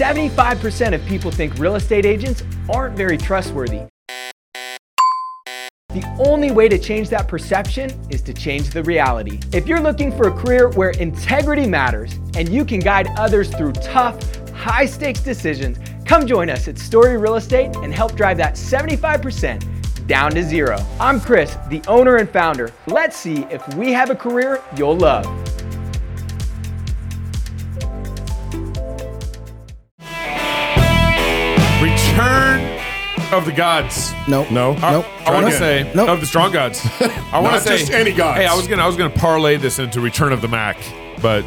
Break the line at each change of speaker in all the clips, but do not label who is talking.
75% of people think real estate agents aren't very trustworthy. The only way to change that perception is to change the reality. If you're looking for a career where integrity matters and you can guide others through tough, high stakes decisions, come join us at Story Real Estate and help drive that 75% down to zero. I'm Chris, the owner and founder. Let's see if we have a career you'll love.
Return of the gods.
Nope.
No.
I,
Nope.
I want to say
Nope.
of the strong gods. I want
Not
to say
just any gods.
Hey, I was gonna I was gonna parlay this into Return of the Mack, but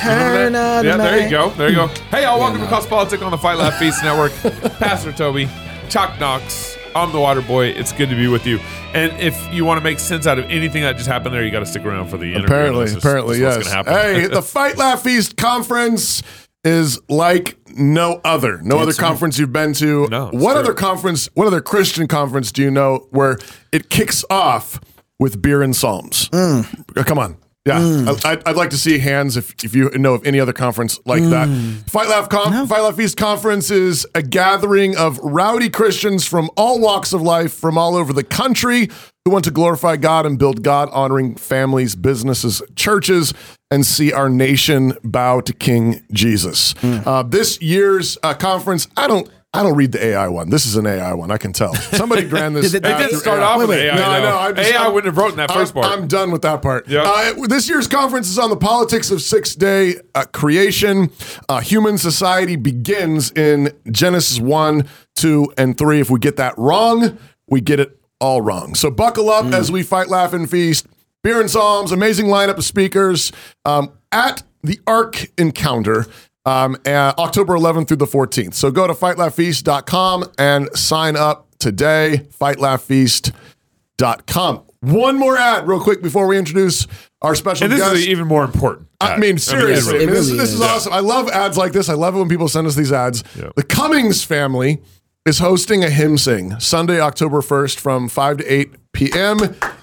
Turn on
yeah,
the
there you go, there you go. Hey, y'all, welcome to Cross Politic on the Fight Laugh Feast Network. Pastor Toby, Chuck Knox. I'm the Water Boy. It's good to be with you. And if you want to make sense out of anything that just happened there, you got to stick around for the interview.
Apparently,
This is-
apparently, yes.
what's gonna happen.
Hey, the Fight Laugh Feast conference is like no other. No other conference you've been to.
No,
what
true.
other conference? What other Christian conference do you know where it kicks off with beer and psalms? Uh, Come on. Yeah, I, I'd, I'd like to see hands if, if you know of any other conference like that. Fight Laugh Con- Fight Laugh Feast conference is a gathering of rowdy Christians from all walks of life, from all over the country, who want to glorify God and build God honoring families, businesses, churches, and see our nation bow to King Jesus. Uh, this year's uh, conference, I don't. I don't read the AI one. This is an AI one. I can tell. Somebody ran this.
Did
They
app
did
through
start
AI.
off with
Wait, wait.
AI.
No, I know. Just-
AI
I'm-
wouldn't have written that first
I'm,
part.
I'm done with that part.
Yeah.
Uh, this year's conference is on the politics of six day uh, creation. Uh, human society begins in Genesis 1, 2, and 3. If we get that wrong, we get it all wrong. So buckle up as we fight, laugh, and feast. Beer and Psalms, amazing lineup of speakers um, at the Ark Encounter. Um, October 11th through the 14th. So go to fightlaughfeast.com and sign up today. Fightlaughfeast.com. One more ad, real quick, before we introduce our special
and this
guest.
is even more important.
I mean, seriously,
It
I mean, this,
really
this is
is.
awesome. I love ads like this. I love it when people send us these ads.
Yeah.
The Cumings family is hosting a hymn sing Sunday, October 1st from 5 to 8 p.m.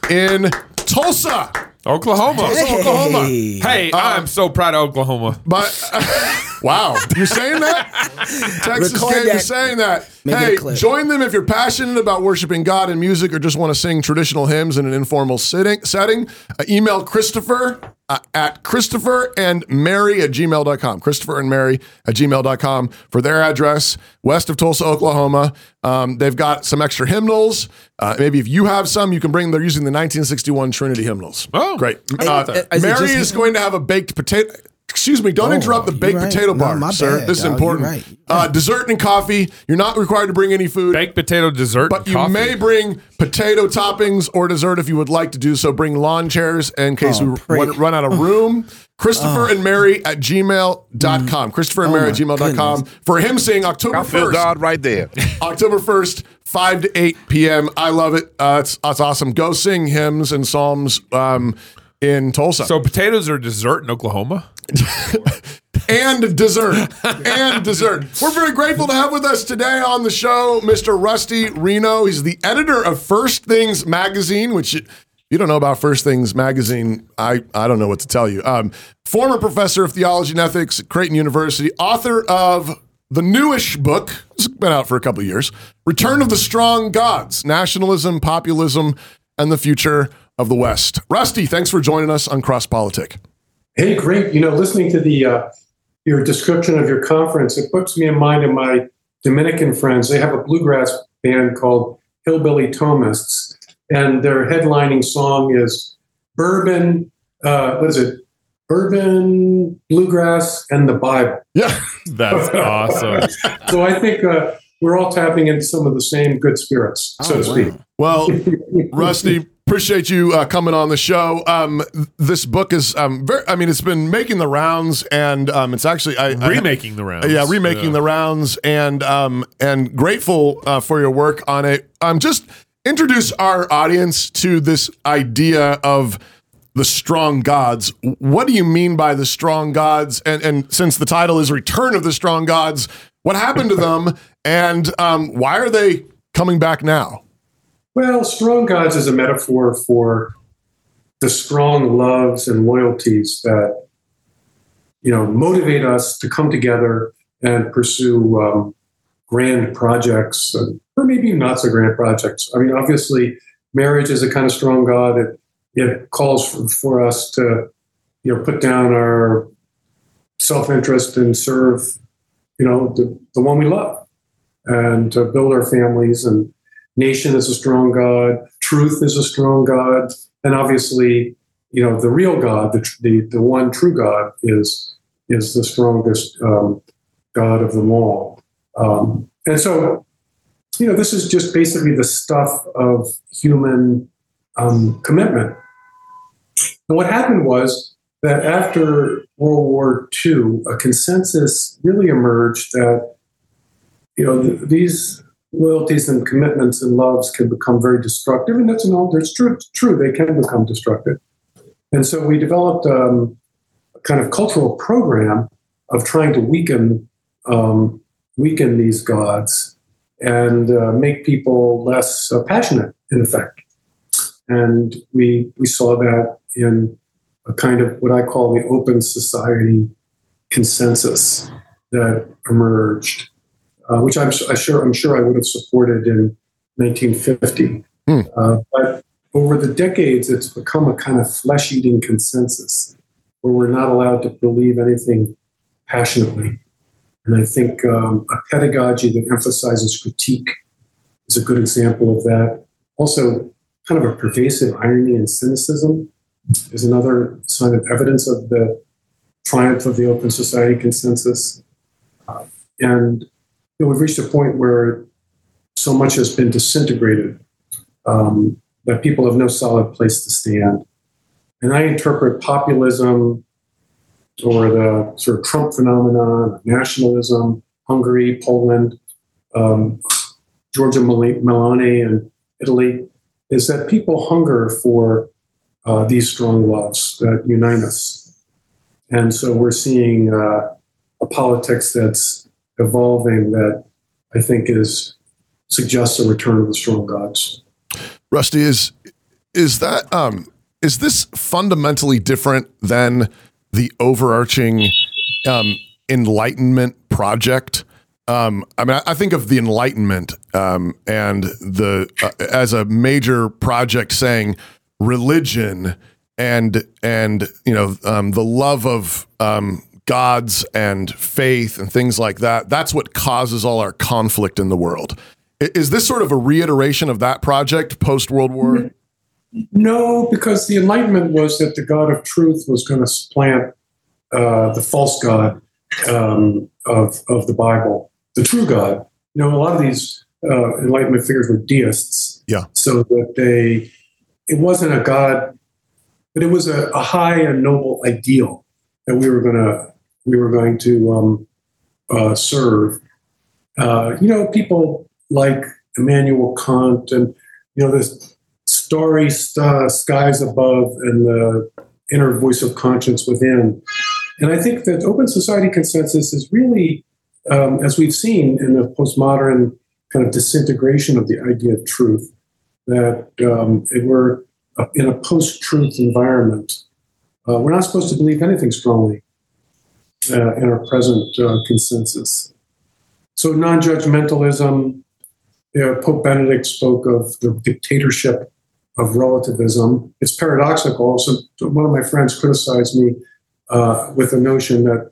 in Tulsa.
Oklahoma.
Tulsa, Oklahoma.
Hey.
Hey, I'm so proud of Oklahoma.
But wow, you're saying that? Texas
Record
Kid, you're saying that.
Make
hey, join them if you're passionate about worshiping God in music or just want to sing traditional hymns in an informal sitting, setting. Uh, email Christopher uh, at Christopher and Mary at gmail.com. Christopher and Mary at gmail.com for their address, west of Tulsa, Oklahoma. Um, they've got some extra hymnals. Uh, maybe if you have some, you can bring. They're using the 1961 Trinity hymnals.
Oh,
great.
Hey,
Uh,
is it
Mary
just
is going to have a baked potato. Excuse me, don't
Oh,
interrupt the baked
right.
potato
No,
bar,
my
sir.
bad,
this is
dog.
important.
You're right.
Uh, dessert and coffee. You're not required to bring any food,
Baked potato dessert.
but
and
you
coffee.
may bring potato toppings or dessert if you would like to do so. Bring lawn chairs in case
Oh,
we
pray.
run, run out of room. Christopher and Mary at gmail.com. Christopher and Mary at
Oh, my
gmail.com for him saying October
I feel
1st.
God right there.
October 1st, 5 to 8 p.m. I love it. Uh, it's, it's awesome. Go sing hymns and psalms um, in Tulsa.
So potatoes are dessert in Oklahoma.
and dessert. and dessert. We're very grateful to have with us today on the show Mr. Rusty Reno. He's the editor of First Things Magazine, which you don't know about First Things Magazine, I, I don't know what to tell you. Um, former professor of theology and ethics at Creighton University, author of the newish book, it's been out for a couple years, Return of the Strong Gods, Nationalism, Populism, and the Future of the West. Rusty, thanks for joining us on Cross Politic.
Hey, great. You know, listening to the uh, your description of your conference, it puts me in mind of my Dominican friends. They have a bluegrass band called Hillbilly Thomists, and their headlining song is Bourbon. Uh, what is it? Bourbon, bluegrass, and the Bible.
Yeah.
That's awesome.
So I think uh, we're all tapping into some of the same good spirits, so
Oh,
to
wow.
speak.
Well, Rusty, appreciate you uh, coming on the show. Um, this book is, um, very, I mean, it's been making the rounds, and um, it's actually I, I-
Remaking the rounds.
yeah, remaking the rounds, and um, and grateful uh, for your work on it. Um, just introduce our audience to this idea of the strong gods. What do you mean by the strong gods? And and since the title is Return of the Strong Gods, what happened to them, and um, why are they coming back now?
Well, strong gods is a metaphor for the strong loves and loyalties that you know motivate us to come together and pursue um, grand projects, uh, or maybe not so grand projects. I mean, obviously, marriage is a kind of strong God. It, it calls for, for us to, you know, put down our self-interest and serve, you know, the, the one we love, and to build our families. And nation is a strong God. Truth is a strong God, and obviously, you know, the real God, the the, the one true God, is is the strongest um, God of them all. Um, and so, you know, this is just basically the stuff of human um, commitment. And what happened was that after World War II, a consensus really emerged that, you know, th- these loyalties and commitments and loves can become very destructive. And that's an old, it's true, true, they can become destructive. And so we developed um, a kind of cultural program of trying to weaken um, weaken these gods and uh, make people less uh, passionate, in effect. And we we saw that in a kind of what I call the open society consensus that emerged, uh, which I'm I sure I'm sure I would have supported in 1950.
Hmm.
Uh, but over the decades, it's become a kind of flesh-eating consensus where we're not allowed to believe anything passionately. And I think um, a pedagogy that emphasizes critique is a good example of that. Also, kind of a pervasive irony and cynicism is another sign of evidence of the triumph of the open society consensus. Uh, and know, we've reached a point where so much has been disintegrated um, that people have no solid place to stand. And I interpret populism or the sort of Trump phenomenon, nationalism, Hungary, Poland, um, Giorgia Meloni, and Italy, is that people hunger for uh, these strong loves that unite us. And so we're seeing uh, a politics that's evolving that I think is suggests a return of the strong gods.
Rusty is is that um is this fundamentally different than the overarching um, enlightenment project. Um, I mean, I think of the Enlightenment um, and the uh, as a major project saying religion and and you know um, the love of um, gods and faith and things like that. That's what causes all our conflict in the world. Is this sort of a reiteration of that project post World War?
No, because the Enlightenment was that the God of truth was going to supplant uh, the false God um, of, of the Bible, the true God. You know, a lot of these uh, Enlightenment figures were deists.
Yeah.
So that they, it wasn't a God, but it was a, a high and noble ideal that we were going to we were going to um, uh, serve. Uh, you know, people like Immanuel Kant and you know this starry st- skies above and the inner voice of conscience within. And I think that open society consensus is really, um, as we've seen in the postmodern kind of disintegration of the idea of truth, that um, we're in a post-truth environment. Uh, we're not supposed to believe anything strongly uh, in our present uh, consensus. So non-judgmentalism. You know, Pope Benedict spoke of the dictatorship of relativism. It's paradoxical. So one of my friends criticized me uh, with the notion that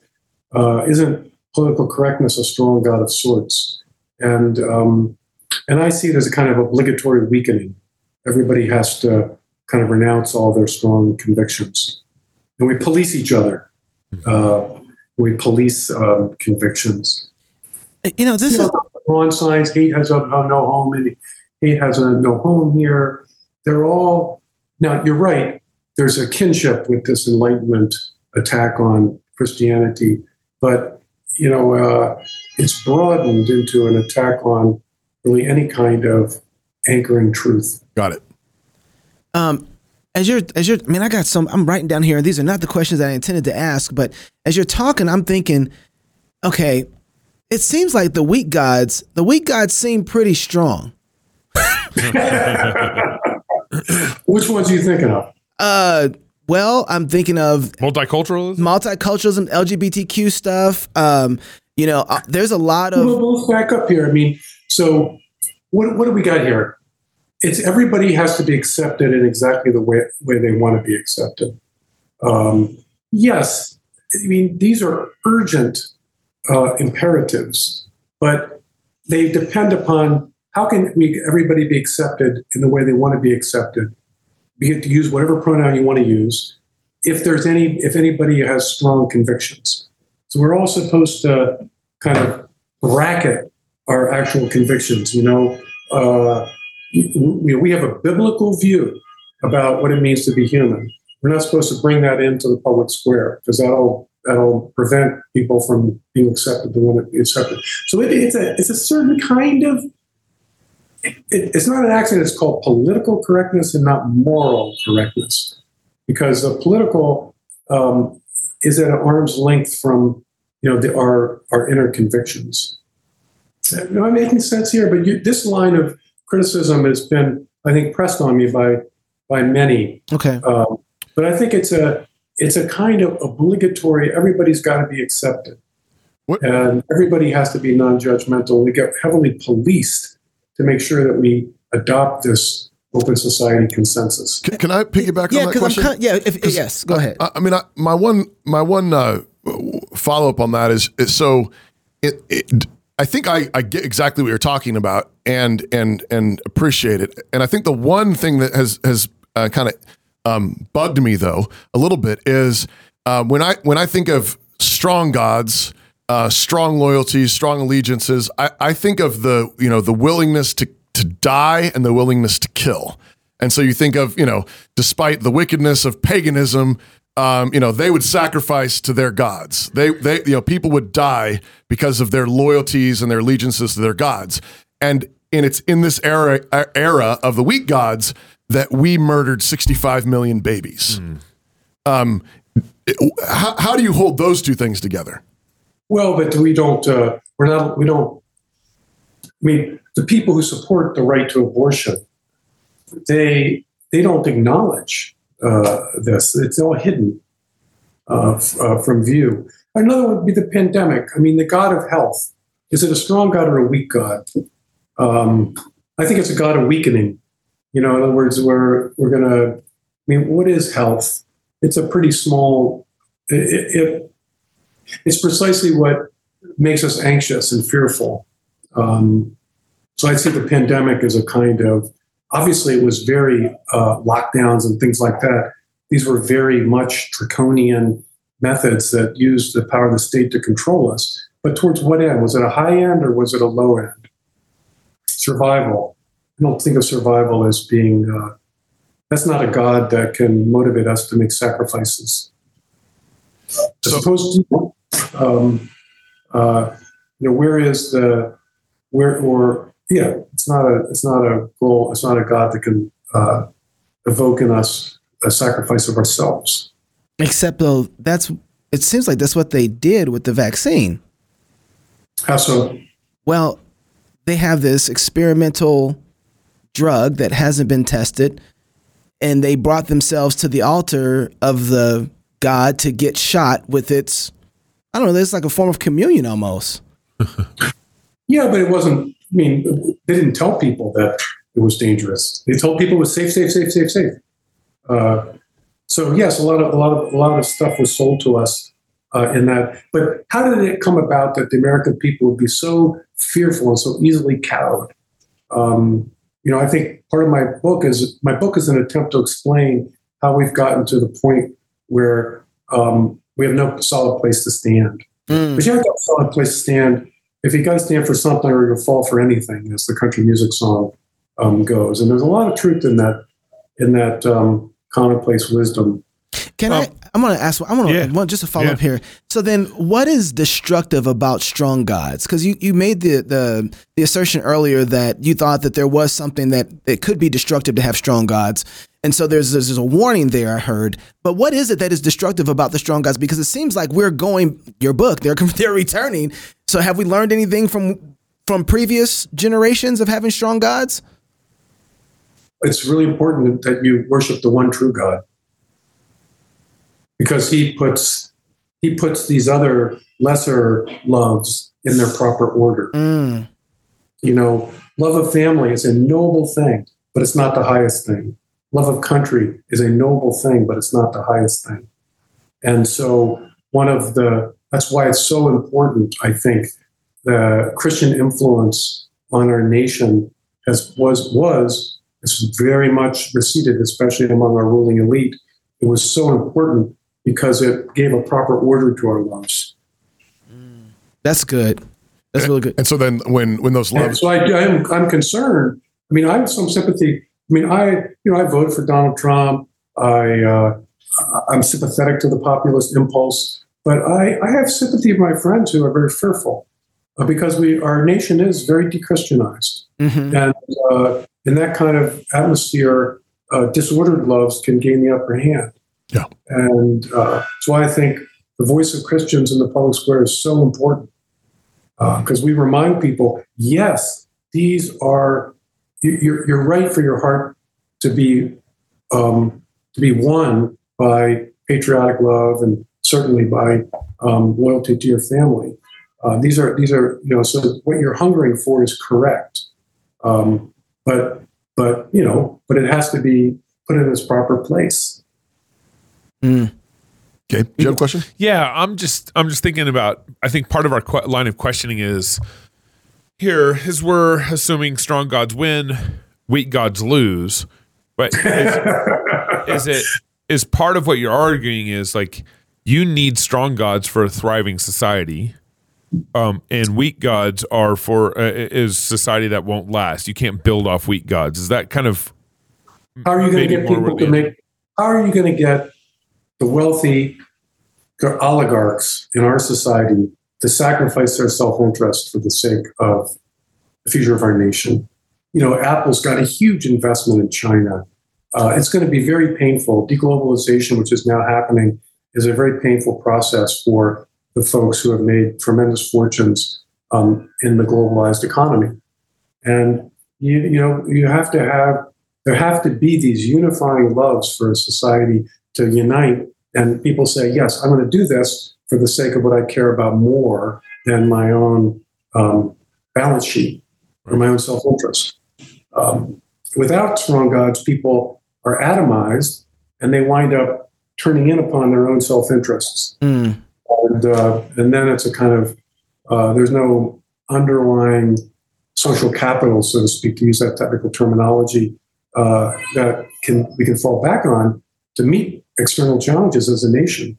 uh, not political correctness a strong god of sorts, and um, and I see it as a kind of obligatory weakening. Everybody has to kind of renounce all their strong convictions, and we police each other. Uh, we police um, convictions.
You know, this you is
lawn signs. Hate has a, a no home, and hate has a no home here. They're all now. You're right. There's a kinship with this Enlightenment attack on Christianity, but you know, uh, it's broadened into an attack on really any kind of anchoring truth.
Got it.
Um, as you're, as you're, I mean, I got some. I'm writing down here. These are not the questions that I intended to ask, but as you're talking, I'm thinking, okay, it seems like the weak gods, the weak gods seem pretty strong.
Which ones are you thinking of?
Uh, well, I'm thinking of
multiculturalism,
multiculturalism, LGBTQ stuff. Um, You know, uh, there's a lot of.
We'll both back up here. I mean, so what, what do we got here? It's everybody has to be accepted in exactly the way, way they want to be accepted. Um, yes, I mean, these are urgent uh, imperatives, but they depend upon how can we everybody be accepted in the way they want to be accepted. You get to use whatever pronoun you want to use. If there's any, if anybody has strong convictions, so we're all supposed to kind of bracket our actual convictions. You know, uh, we, have a biblical view about what it means to be human. We're not supposed to bring that into the public square because that'll that'll prevent people from being accepted. They want to be accepted. So it, it's a it's a certain kind of. It, it's not an accident. It's called political correctness and not moral correctness, because the political um, is at an arm's length from you know the, our our inner convictions. Am I making sense here? But you, this line of criticism has been, I think, pressed on me by by many.
Okay.
Um, but I think it's a it's a kind of obligatory. Everybody's got to be accepted,
What-
and everybody has to be non-judgmental. We get heavily policed to make sure that we adopt this open society consensus.
Can, can I piggyback
Yeah,
on that
because I'm
question?
kind. Yeah, if,
'Cause
yes, go ahead.
I, I mean, I, my one my one uh, follow up on that is, is so it, it I think I, I get exactly what you're talking about and and and appreciate it. And I think the one thing that has has uh, kind of um, bugged me though a little bit is uh, when I when I think of strong gods. Uh, strong loyalties, strong allegiances. I, I think of the you know the willingness to to die and the willingness to kill. And so you think of, you know, despite the wickedness of paganism, um, you know, they would sacrifice to their gods. They, they, you know, people would die because of their loyalties and their allegiances to their gods. And and it's in this era era of the weak gods that we murdered 65 million babies. Um, it- how, how do you hold those two things together?
Well, but we don't. Uh, we're not. We don't. I mean, the people who support the right to abortion, they they don't acknowledge this. It's all hidden uh, uh, from view. Another would be the pandemic. I mean, the God of health. Is it a strong God or a weak God? Um, I think it's a God of weakening. You know, in other words, we're we're gonna. I mean, what is health? It's a pretty small. It, it, it's precisely what makes us anxious and fearful. Um, so I'd say the pandemic is a kind of obviously it was very uh, lockdowns and things like that. These were very much draconian methods that used the power of the state to control us. But towards what end? Was it a high end or was it a low end? Survival. I don't think of survival as being. Uh, that's not a God that can motivate us to make sacrifices.
So-
Suppose um, uh, you know where is the where or yeah it's not a it's not a goal it's not a god that can uh, evoke in us a sacrifice of ourselves
Except though, that's it seems like that's what they did with the vaccine.
how so
Well, they have this experimental drug that hasn't been tested, and they brought themselves to the altar of the god to get shot with its. I don't know. It's like a form of communion almost.
yeah but it wasn't i mean they didn't tell people that it was dangerous. They told people it was safe safe safe safe safe. Uh, so yes a lot of a lot of a lot of stuff was sold to us uh, in that but how did it come about that the american people would be so fearful and so easily cowed? Um, you know i think part of my book is my book is an attempt to explain how we've gotten to the point where um, we have no solid place to stand.
Mm.
but you have to have a solid place to stand if you got to stand for something or you'll fall for anything, as the country music song um, goes. And there's a lot of truth in that in that um, commonplace wisdom.
Can
Um,
I? I'm gonna ask. I want to
yeah.
just to follow
Yeah.
up here. So then, what is destructive about strong gods? Because you, you made the, the the assertion earlier that you thought that there was something that it could be destructive to have strong gods, and so there's there's a warning there. I heard, but what is it that is destructive about the strong gods? Because it seems like we're going. Your book, they're they're returning. So have we learned anything from from previous generations of having strong gods?
It's really important that you worship the one true God because He puts he puts these other lesser loves in their proper order.
Mm.
You know, love of family is a noble thing, but it's not the highest thing. Love of country is a noble thing, but it's not the highest thing. And so, one of the that's why it's so important, I think, the Christian influence on our nation has was was it's very much receded, especially among our ruling elite. It was so important because it gave a proper order to our loves. Mm.
That's good. That's really good.
And so then when when those
And
loves
so I, I'm I'm concerned. I mean, I have some sympathy. I mean, I you know I voted for Donald Trump. I uh, I'm sympathetic to the populist impulse, but I I have sympathy of my friends who are very fearful uh, because we our nation is very dechristianized,
Mhm.
and uh, in that kind of atmosphere, uh, disordered loves can gain the upper hand.
Yeah.
and uh, that's why I think the voice of Christians in the public square is so important because we remind people, yes, these are you're, you're right for your heart to be um, to be won by patriotic love and certainly by um, loyalty to your family. Uh, these are these are you know so what you're hungering for is correct, um, but but you know but it has to be put in its proper place.
Mm.
Okay, do you have a question?
Yeah, I'm just I'm just thinking about. I think part of our que- line of questioning is here is we're assuming strong gods win, weak gods lose, but is, is it is part of what you're arguing is like you need strong gods for a thriving society, um, and weak gods are for uh, is society that won't last. You can't build off weak gods. Is that kind of
How are you going to get people to make? How are you going to get the wealthy oligarchs in our society to sacrifice their self-interest for the sake of the future of our nation? You know, Apple's got a huge investment in China. Uh, it's going to be very painful. Deglobalization, which is now happening, is a very painful process for the folks who have made tremendous fortunes um, in the globalized economy. And you, you know, you have to have there have to be these unifying loves for a society to unite. And people say, yes, I'm going to do this for the sake of what I care about more than my own um, balance sheet or my own self interest. Um, without strong gods, people are atomized and they wind up turning in upon their own self interests.
Mm.
And, uh, and then it's a kind of, uh, there's no underlying social capital, so to speak, to use that technical terminology, uh, that can we can fall back on to meet external challenges as a nation.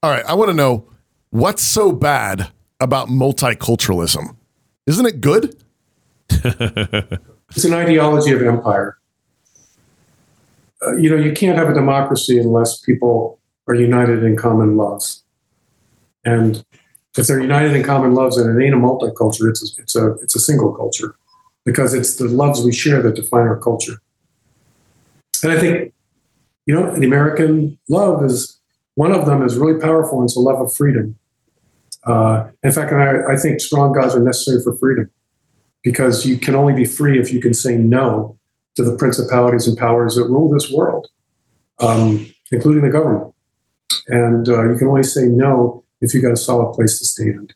All right, I want to know what's so bad about multiculturalism? Isn't it good?
It's an ideology of empire. Uh, you know, you can't have a democracy unless people are united in common loves. And if they're united in common loves, and it ain't a multicultural, it's a, it's a it's a single culture, because it's the loves we share that define our culture. And I think, you know, the American love is one of them is really powerful, and it's a love of freedom. Uh, in fact, I, I think strong gods are necessary for freedom because you can only be free if you can say no to the principalities and powers that rule this world, um, including the government. And uh, you can only say no if you've got a solid place to stand.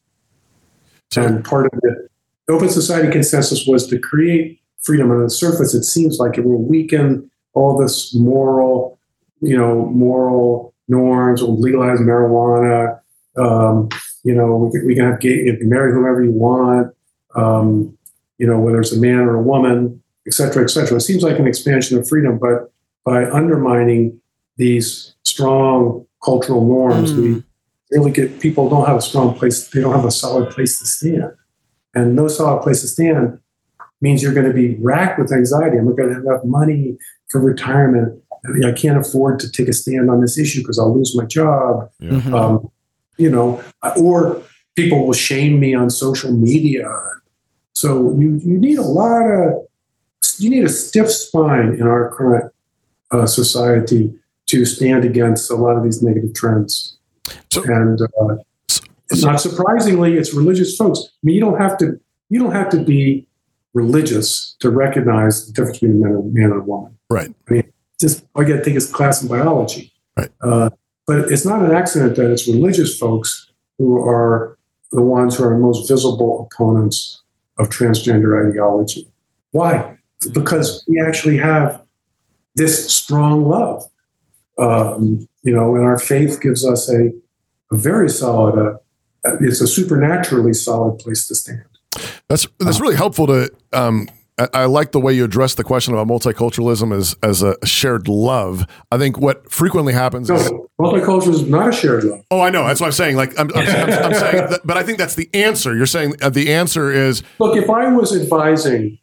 And part of the open society consensus was to create freedom. And on the surface, it seems like it will weaken all this moral, you know, moral norms. We'll legalize marijuana. Um, you know, we can, we can have gay, you can marry whomever you want. Um, you know, whether it's a man or a woman, et cetera, et cetera. It seems like an expansion of freedom, but by undermining these strong cultural norms, we really get people don't have a strong place, they don't have a solid place to stand. And no solid place to stand means you're going to be racked with anxiety. I'm not going to have enough money for retirement. I, mean, I can't afford to take a stand on this issue because I'll lose my job.
Mhm.
Um, you know, or people will shame me on social media. So you, you need a lot of you need a stiff spine in our current uh, society to stand against a lot of these negative trends.
So-
and uh, not surprisingly, it's religious folks. I mean, you don't have to you don't have to be religious to recognize the difference between a man and, man and a woman.
Right.
I mean, just got to take is class in biology.
Right.
Uh, but But it's not an accident that it's religious folks who are the ones who are most visible opponents of transgender ideology. Why? Because we actually have this strong love. Um, you know, and our faith gives us a, a very solid, uh, it's a supernaturally solid place to stand.
That's that's really helpful to. Um, I, I like the way you address the question about multiculturalism as as a shared love. I think what frequently happens is
multiculturalism is not a shared love.
Oh, I know. That's what I'm saying. Like, I'm, I'm, I'm, I'm saying, that, but I think that's the answer. You're saying uh, the answer is
Look, if I was advising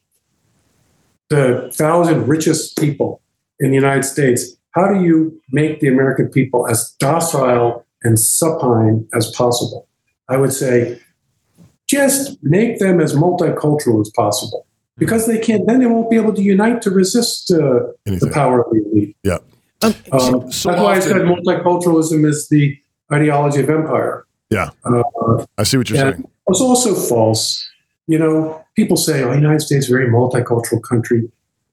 the thousand richest people in the United States, how do you make the American people as docile and supine as possible? I would say, just make them as multicultural as possible, because they can't. Then they won't be able to unite to resist uh, the power of the elite.
yeah.
Um,
So
that's why I said multiculturalism is the ideology of empire.
Yeah.
Uh,
I see what you're saying.
it's also false. You know, people say, oh, the United States is a very multicultural country.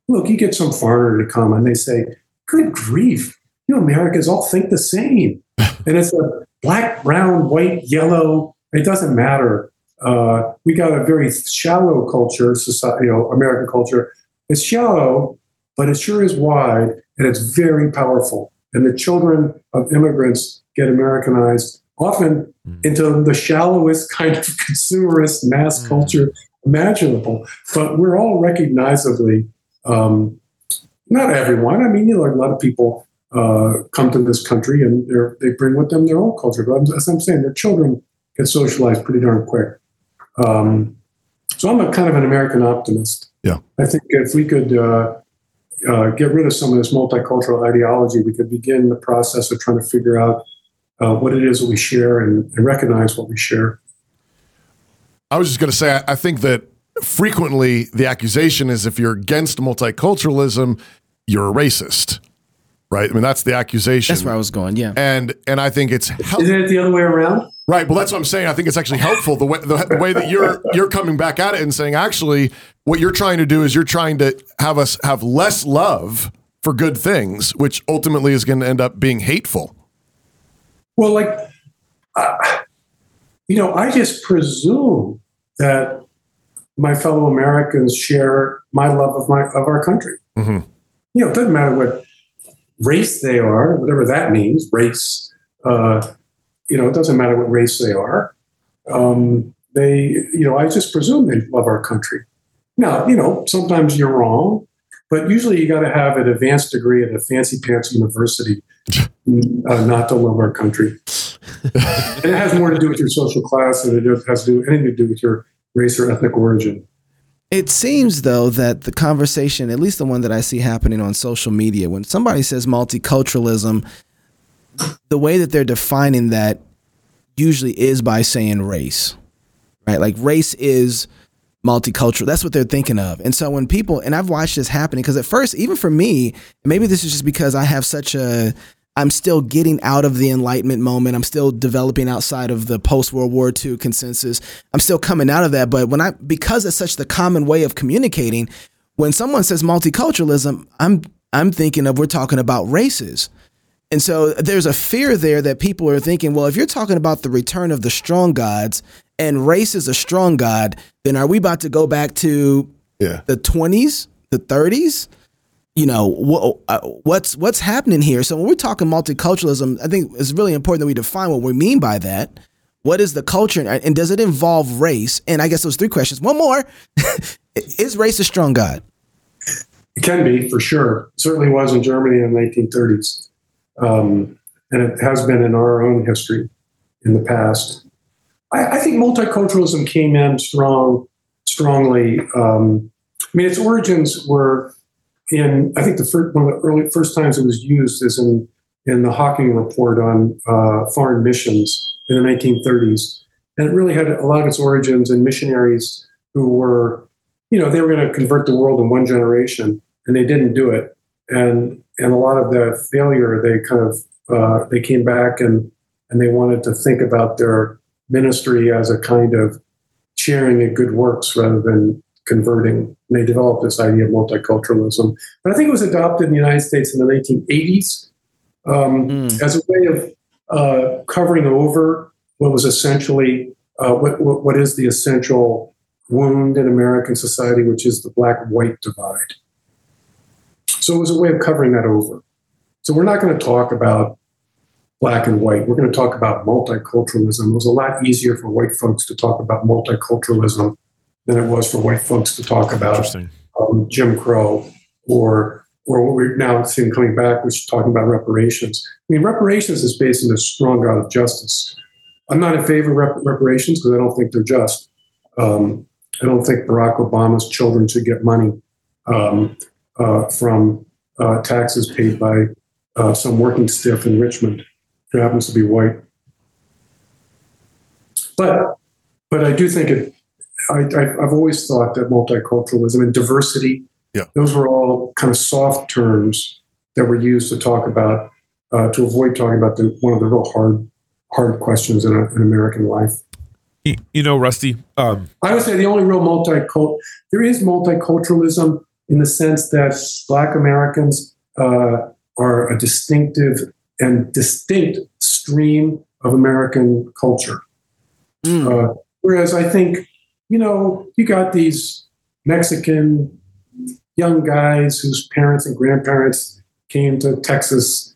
Look, you get some foreigner to come and they say, good grief, you know, Americans all think the same. and it's a black, brown, white, yellow, it doesn't matter. Uh, we got a very shallow culture, society, you know, American culture. It's shallow, but it sure is wide and it's very powerful. And the children of immigrants get Americanized often into the shallowest kind of consumerist mass
Mm.
culture imaginable. But we're all recognizably, um, not everyone. I mean, you know, a lot of people uh, come to this country and they're, bring with them their own culture. But as I'm saying, their children get socialized pretty darn quick. Um, so I'm a kind of an American optimist.
Yeah.
I think if we could uh, uh, get rid of some of this multicultural ideology, we could begin the process of trying to figure out uh, what it is that we share and, and recognize what we share.
I was just going to say, I, I think that frequently the accusation is if you're against multiculturalism, you're a racist, right? I mean, that's the accusation.
That's where I was going. Yeah.
and and I think it's help-
Isn't it the other way around?
right. Well, that's what I'm saying. I think it's actually helpful the way the, the way that you're you're coming back at it and saying actually what you're trying to do is you're trying to have us have less love for good things, which ultimately is going to end up being hateful.
Well, like, uh, you know, I just presume that my fellow Americans share my love of my of our country.
Mhm.
You know, it doesn't matter what race they are, whatever that means, race. Uh, you know, it doesn't matter what race they are. Um, they, you know, I just presume they love our country. Now, you know, sometimes you're wrong, but usually you got to have an advanced degree at a fancy pants university uh, not to love our country. and it has more to do with your social class than it has to do anything to do with your race or ethnic origin.
It seems though that the conversation, at least the one that I see happening on social media, when somebody says multiculturalism, the way that they're defining that usually is by saying race, right? Like race is multicultural. That's what they're thinking of. And so when people, and I've watched this happening, because at first, even for me, maybe this is just because I have such a, I'm still getting out of the Enlightenment moment. I'm still developing outside of the post World War II consensus. I'm still coming out of that. But when I, because it's such the common way of communicating, when someone says multiculturalism, I'm, I'm thinking of we're talking about races. And so there's a fear there that people are thinking, well, if you're talking about the return of the strong gods and race is a strong god, then are we about to go back to
Yeah.
the 20s, the 30s? You know, wha- uh, what's what's happening here? So when we're talking multiculturalism, I think it's really important that we define what we mean by that. What is the culture and, and does it involve race? And I guess those three questions. One more. is race a strong god?
It can be, for sure. It certainly was in Germany in the 1930s. Um, and it has been in our own history in the past. I, I think multiculturalism came in strong, strongly. Um, I mean, its origins were in, I think the first, one of the early first times it was used is in, in the Hocking report on uh, foreign missions in the 1930s. And it really had a lot of its origins in missionaries who were, you know, they were going to convert the world in one generation and they didn't do it. And, and a lot of the failure, they kind of, uh, they came back and, and they wanted to think about their ministry as a kind of sharing in good works rather than converting. And they developed this idea of multiculturalism. But I think it was adopted in the United States in the 1980s um,
Mm.
as a way of uh, covering over what was essentially uh, what, what, what is the essential wound in American society, which is the black-white divide. So it was a way of covering that over. So we're not going to talk about black and white. We're going to talk about multiculturalism. It was a lot easier for white folks to talk about multiculturalism than it was for white folks to talk about um, Jim Crow or or what we're now seeing coming back, which is talking about reparations. I mean, reparations is based on a strong God of justice. I'm not in favor of rep- reparations because I don't think they're just. Um, I don't think Barack Obama's children should get money um, uh, from uh, taxes paid by uh, some working stiff in Richmond who happens to be white. But but I do think it. I, I, I've always thought that multiculturalism and diversity
Yeah.
those were all kind of soft terms that were used to talk about uh, to avoid talking about the, one of the real hard hard questions in, a, in American life.
You, you know, Rusty. Um,
I would say the only real multicult there is multiculturalism in the sense that Black Americans uh, are a distinctive and distinct stream of American culture.
Mm.
Uh, whereas I think, you know, you got these Mexican young guys whose parents and grandparents came to Texas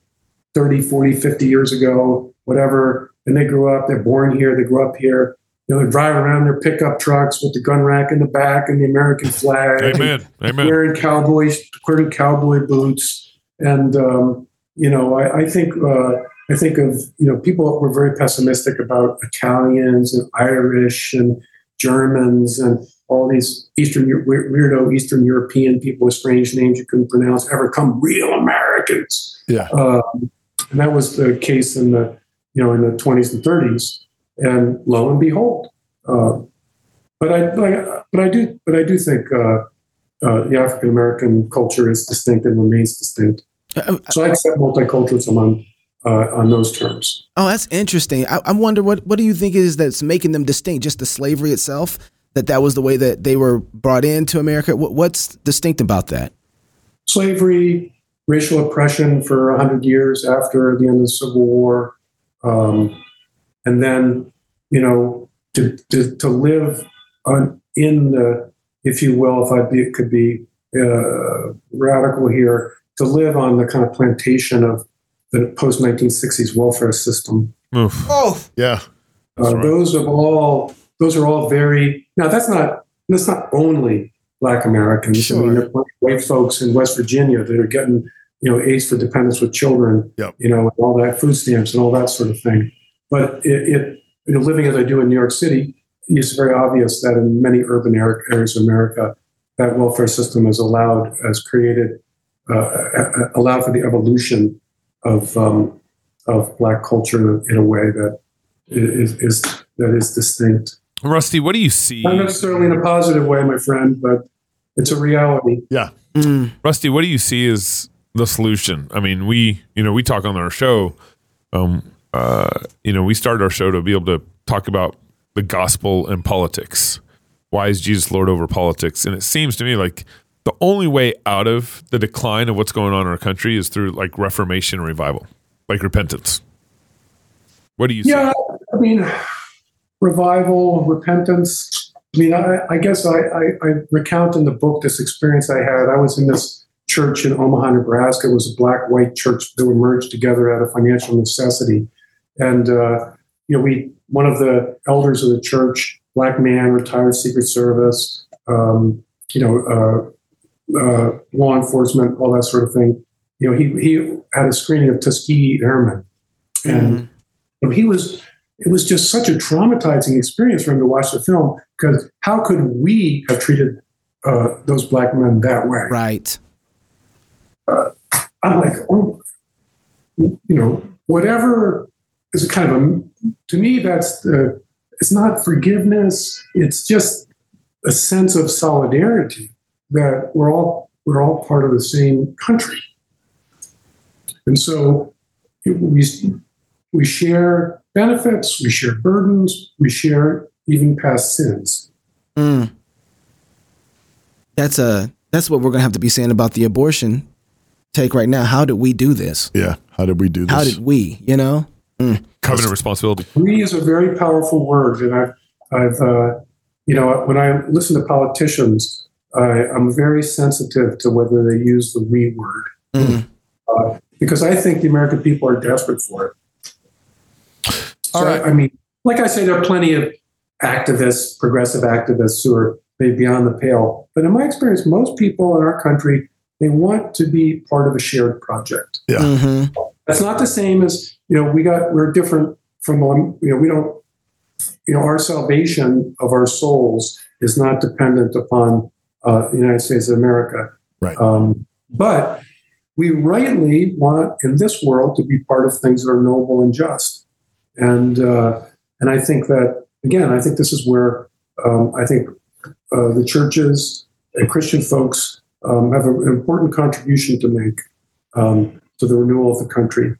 30, 40, 50 years ago, whatever, and they grew up, they're born here, they grew up here. You know, they drive around their pickup trucks with the gun rack in the back and the American flag.
amen. Amen.
Wearing cowboy, wearing cowboy boots, and um, you know, I, I think uh, I think of you know people were very pessimistic about Italians and Irish and Germans and all these Eastern weirdo Eastern European people with strange names you couldn't pronounce ever come real Americans.
Yeah.
Um, and that was the case in the you know in the 20s and 30s, and lo and behold. Uh, but I, but I but I do but I do think uh, uh, the African American culture is distinct and remains distinct.
Uh,
So I accept multiculturalism on uh, on those terms.
Oh, that's interesting. I, I wonder what what do you think is that's making them distinct? Just the slavery itself, that that was the way that they were brought into America. What, what's distinct about that?
Slavery, racial oppression for hundred years after the end of the Civil War, um, and then you know to to, to live on, in the, if you will, if I be, could be uh, radical here, to live on the kind of plantation of the post 1960s welfare system.
Oof.
Oh,
Yeah.
Uh,
right.
Those are all those are all very now. That's not that's not only Black Americans. I
Sure.
mean, there are white folks in West Virginia that are getting you know aids for dependents with children.
Yep.
You know, and all that food stamps and all that sort of thing. But it, it you know, living as I do in New York City, it's very obvious that in many urban areas of America, that welfare system has allowed has created uh, allowed for the evolution of um, of Black culture in a way that is, is that is distinct.
Rusty, what do you see?
Not necessarily in a positive way, my friend, but it's a reality.
Yeah.
mm,
Rusty, what do you see as the solution? I mean, we, you know, we talk on our show. Um, uh, you know, we started our show to be able to talk about the gospel and politics. Why is Jesus Lord over politics? And it seems to me like the only way out of the decline of what's going on in our country is through like reformation and revival, like repentance. What do you?
Yeah, I mean, revival, repentance. I mean, I, I guess I, I, I recount in the book this experience I had. I was in this church in Omaha, Nebraska. It was a black-white church that were merged together out of financial necessity, and uh, you know, we one of the elders of the church, black man, retired Secret Service, um, you know, uh, uh, law enforcement, all that sort of thing. You know, he he had a screening of Tuskegee Airmen, and you know, he was it was just such a traumatizing experience for him to watch the film because how could we have treated uh, those black men that way?
right.
I'm like, oh, you know, whatever is kind of a, to me, that's the, it's not forgiveness. It's just a sense of solidarity that we're all, we're all part of the same country. And so we, we share benefits, we share burdens, we share even past sins.
Mm. That's a that's what we're gonna have to be saying about the abortion take right now. How did we do this?
Yeah. How did we do this?
How did we? You know,
Covenant responsibility.
We is a very powerful word, and I've, I've, uh, you know, when I listen to politicians, I, I'm very sensitive to whether they use the we word uh, because I think the American people are desperate for it.
All
So,
right.
I mean, like I say, there are plenty of activists, progressive activists who are maybe beyond the pale. But in my experience, most people in our country, they want to be part of a shared project.
Yeah.
Mm-hmm.
That's not the same as, you know, we got, we're different from, um, you know, we don't, you know, our salvation of our souls is not dependent upon uh, the United States of America.
Right.
Um, but we rightly want in this world to be part of things that are noble and just. And, uh, and I think that, again, I think this is where um, I think uh, the churches and Christian folks um, have an important contribution to make um, to the renewal of the country.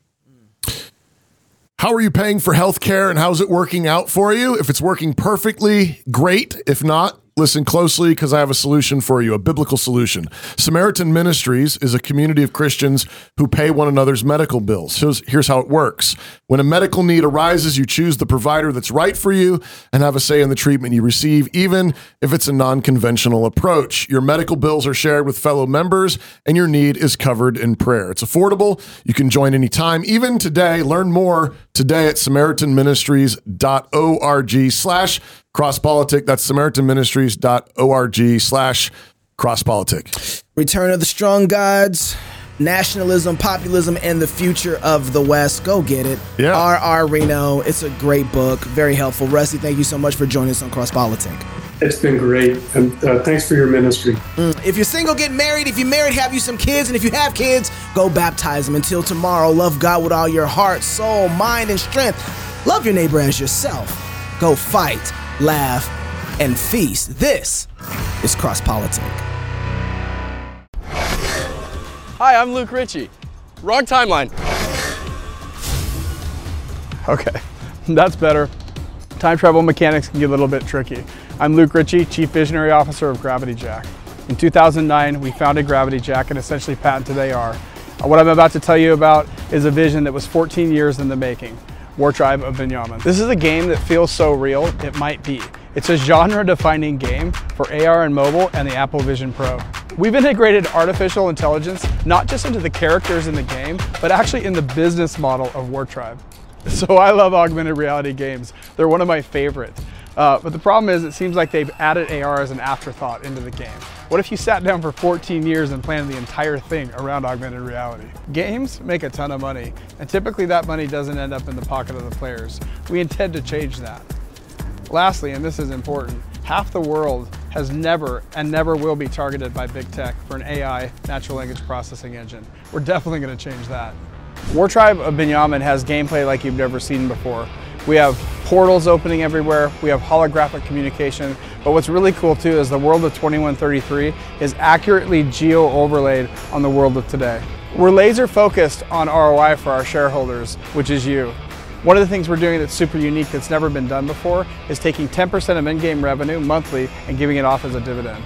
How are you paying for health care and how's it working out for you? If it's working perfectly, great. If not, listen closely because I have a solution for you, a biblical solution. Samaritan Ministries is a community of Christians who pay one another's medical bills. Here's, here's how it works when a medical need arises, you choose the provider that's right for you and have a say in the treatment you receive, even if it's a non conventional approach. Your medical bills are shared with fellow members and your need is covered in prayer. It's affordable. You can join anytime, even today. Learn more today at samaritanministries.org slash crosspolitic. That's samaritanministries.org slash crosspolitic.
Return of the Strong Gods, Nationalism, Populism, and the Future of the West. Go get it.
Yeah.
R.R. Reno. It's a great book. Very helpful. Rusty, thank you so much for joining us on Cross Politic.
It's been great, and uh, thanks for your ministry.
If you're single, get married. If you're married, have you some kids. And if you have kids, go baptize them. Until tomorrow, love God with all your heart, soul, mind, and strength. Love your neighbor as yourself. Go fight, laugh, and feast. This is Cross Politic.
Hi, I'm Luke Richey. Wrong timeline. Okay, that's better. Time travel mechanics can get a little bit tricky. I'm Luke Richey, Chief Visionary Officer of Gravity Jack. In 2009, we founded Gravity Jack and essentially patented AR. Uh, What I'm about to tell you about is a vision that was 14 years in the making. War Tribe of Binyamin. This is a game that feels so real, it might be. It's a genre defining game for AR and mobile and the Apple Vision Pro. We've integrated artificial intelligence not just into the characters in the game, but actually in the business model of War Tribe. So I love augmented reality games. They're one of my favorites. Uh, but the problem is, it seems like they've added AR as an afterthought into the game. What if you sat down for 14 years and planned the entire thing around augmented reality? Games make a ton of money, and typically that money doesn't end up in the pocket of the players. We intend to change that. Lastly, and this is important, half the world has never and never will be targeted by big tech for an AI, natural language processing engine. We're definitely going to change that. War Tribe of Binyamin has gameplay like you've never seen before. We have portals opening everywhere, we have holographic communication, but what's really cool too is the world of 2133 is accurately geo overlaid on the world of today. We're laser focused on ROI for our shareholders, which is you. One of the things we're doing that's super unique that's never been done before is taking 10% of in-game revenue monthly and giving it off as a dividend.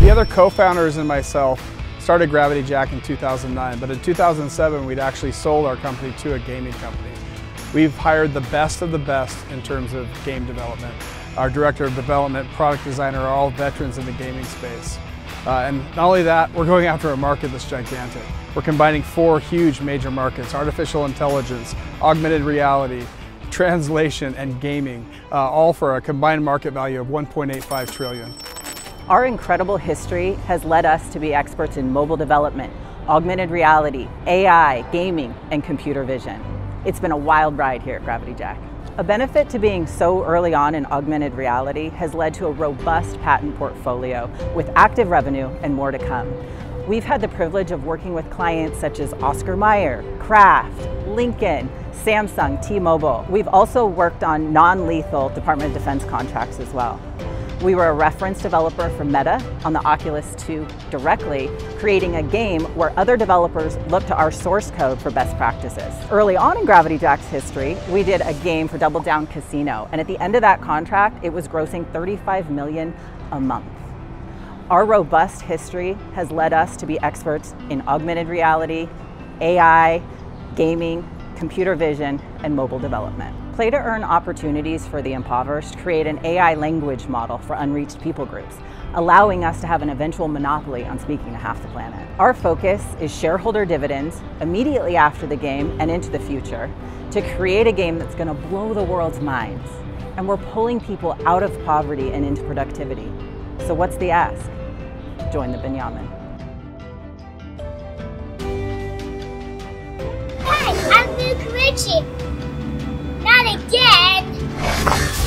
The other co-founders and myself started Gravity Jack in 2009, but in 2007 we'd actually sold our company to a gaming company. We've hired the best of the best in terms of game development. Our director of development, product designer are all veterans in the gaming space. Uh, and not only that, we're going after a market that's gigantic. We're combining four huge major markets, artificial intelligence, augmented reality, translation, and gaming, uh, all for a combined market value of 1.85 trillion.
Our incredible history has led us to be experts in mobile development, augmented reality, AI, gaming, and computer vision. It's been a wild ride here at Gravity Jack. A benefit to being so early on in augmented reality has led to a robust patent portfolio with active revenue and more to come. We've had the privilege of working with clients such as Oscar Mayer, Kraft, Lincoln, Samsung, T-Mobile. We've also worked on non-lethal Department of Defense contracts as well. We were a reference developer for Meta on the Oculus 2 directly, creating a game where other developers look to our source code for best practices. Early on in Gravity Jack's history, we did a game for Double Down Casino, and at the end of that contract, it was grossing 35 million a month. Our robust history has led us to be experts in augmented reality, AI, gaming, computer vision, and mobile development. Play to earn opportunities for the impoverished create an AI language model for unreached people groups, allowing us to have an eventual monopoly on speaking to half the planet. Our focus is shareholder dividends immediately after the game and into the future to create a game that's going to blow the world's minds. And we're pulling people out of poverty and into productivity. So what's the ask? Join the Binyamin. Hey, I'm Luke Richey again.